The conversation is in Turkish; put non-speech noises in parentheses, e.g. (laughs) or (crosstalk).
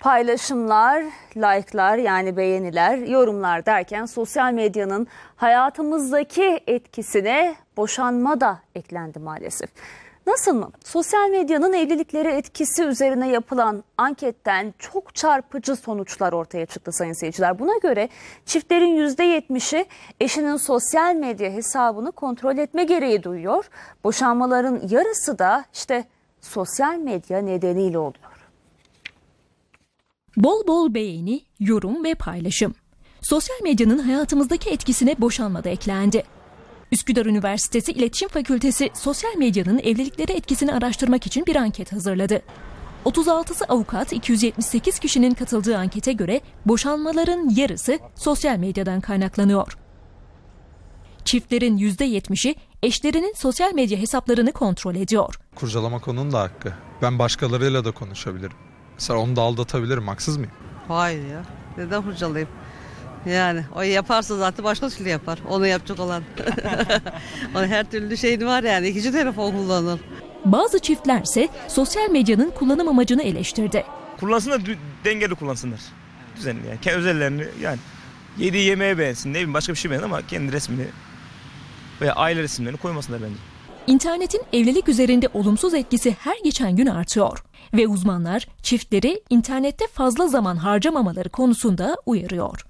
Paylaşımlar, like'lar yani beğeniler, yorumlar derken sosyal medyanın hayatımızdaki etkisine boşanma da eklendi maalesef. Nasıl mı? Sosyal medyanın evliliklere etkisi üzerine yapılan anketten çok çarpıcı sonuçlar ortaya çıktı sayın seyirciler. Buna göre çiftlerin %70'i eşinin sosyal medya hesabını kontrol etme gereği duyuyor. Boşanmaların yarısı da işte sosyal medya nedeniyle oluyor. Bol bol beğeni, yorum ve paylaşım. Sosyal medyanın hayatımızdaki etkisine boşanma da eklendi. Üsküdar Üniversitesi İletişim Fakültesi sosyal medyanın evliliklere etkisini araştırmak için bir anket hazırladı. 36'sı avukat, 278 kişinin katıldığı ankete göre boşanmaların yarısı sosyal medyadan kaynaklanıyor. Çiftlerin %70'i eşlerinin sosyal medya hesaplarını kontrol ediyor. Kurcalamak onun da hakkı. Ben başkalarıyla da konuşabilirim. Mesela onu da aldatabilirim, haksız mıyım? Hayır ya. Neden hurcalayayım? Yani o yaparsa zaten başka türlü yapar. Onu yapacak olan. (laughs) Onun her türlü şeyi var yani. İkinci telefon kullanır. Bazı çiftlerse sosyal medyanın kullanım amacını eleştirdi. Kullansınlar dü- dengeli kullansınlar. Düzenli yani. Kendi özellerini yani yediği yemeğe beğensin ne bileyim başka bir şey beğensin ama kendi resmini veya aile resimlerini koymasınlar bence. İnternetin evlilik üzerinde olumsuz etkisi her geçen gün artıyor ve uzmanlar çiftleri internette fazla zaman harcamamaları konusunda uyarıyor.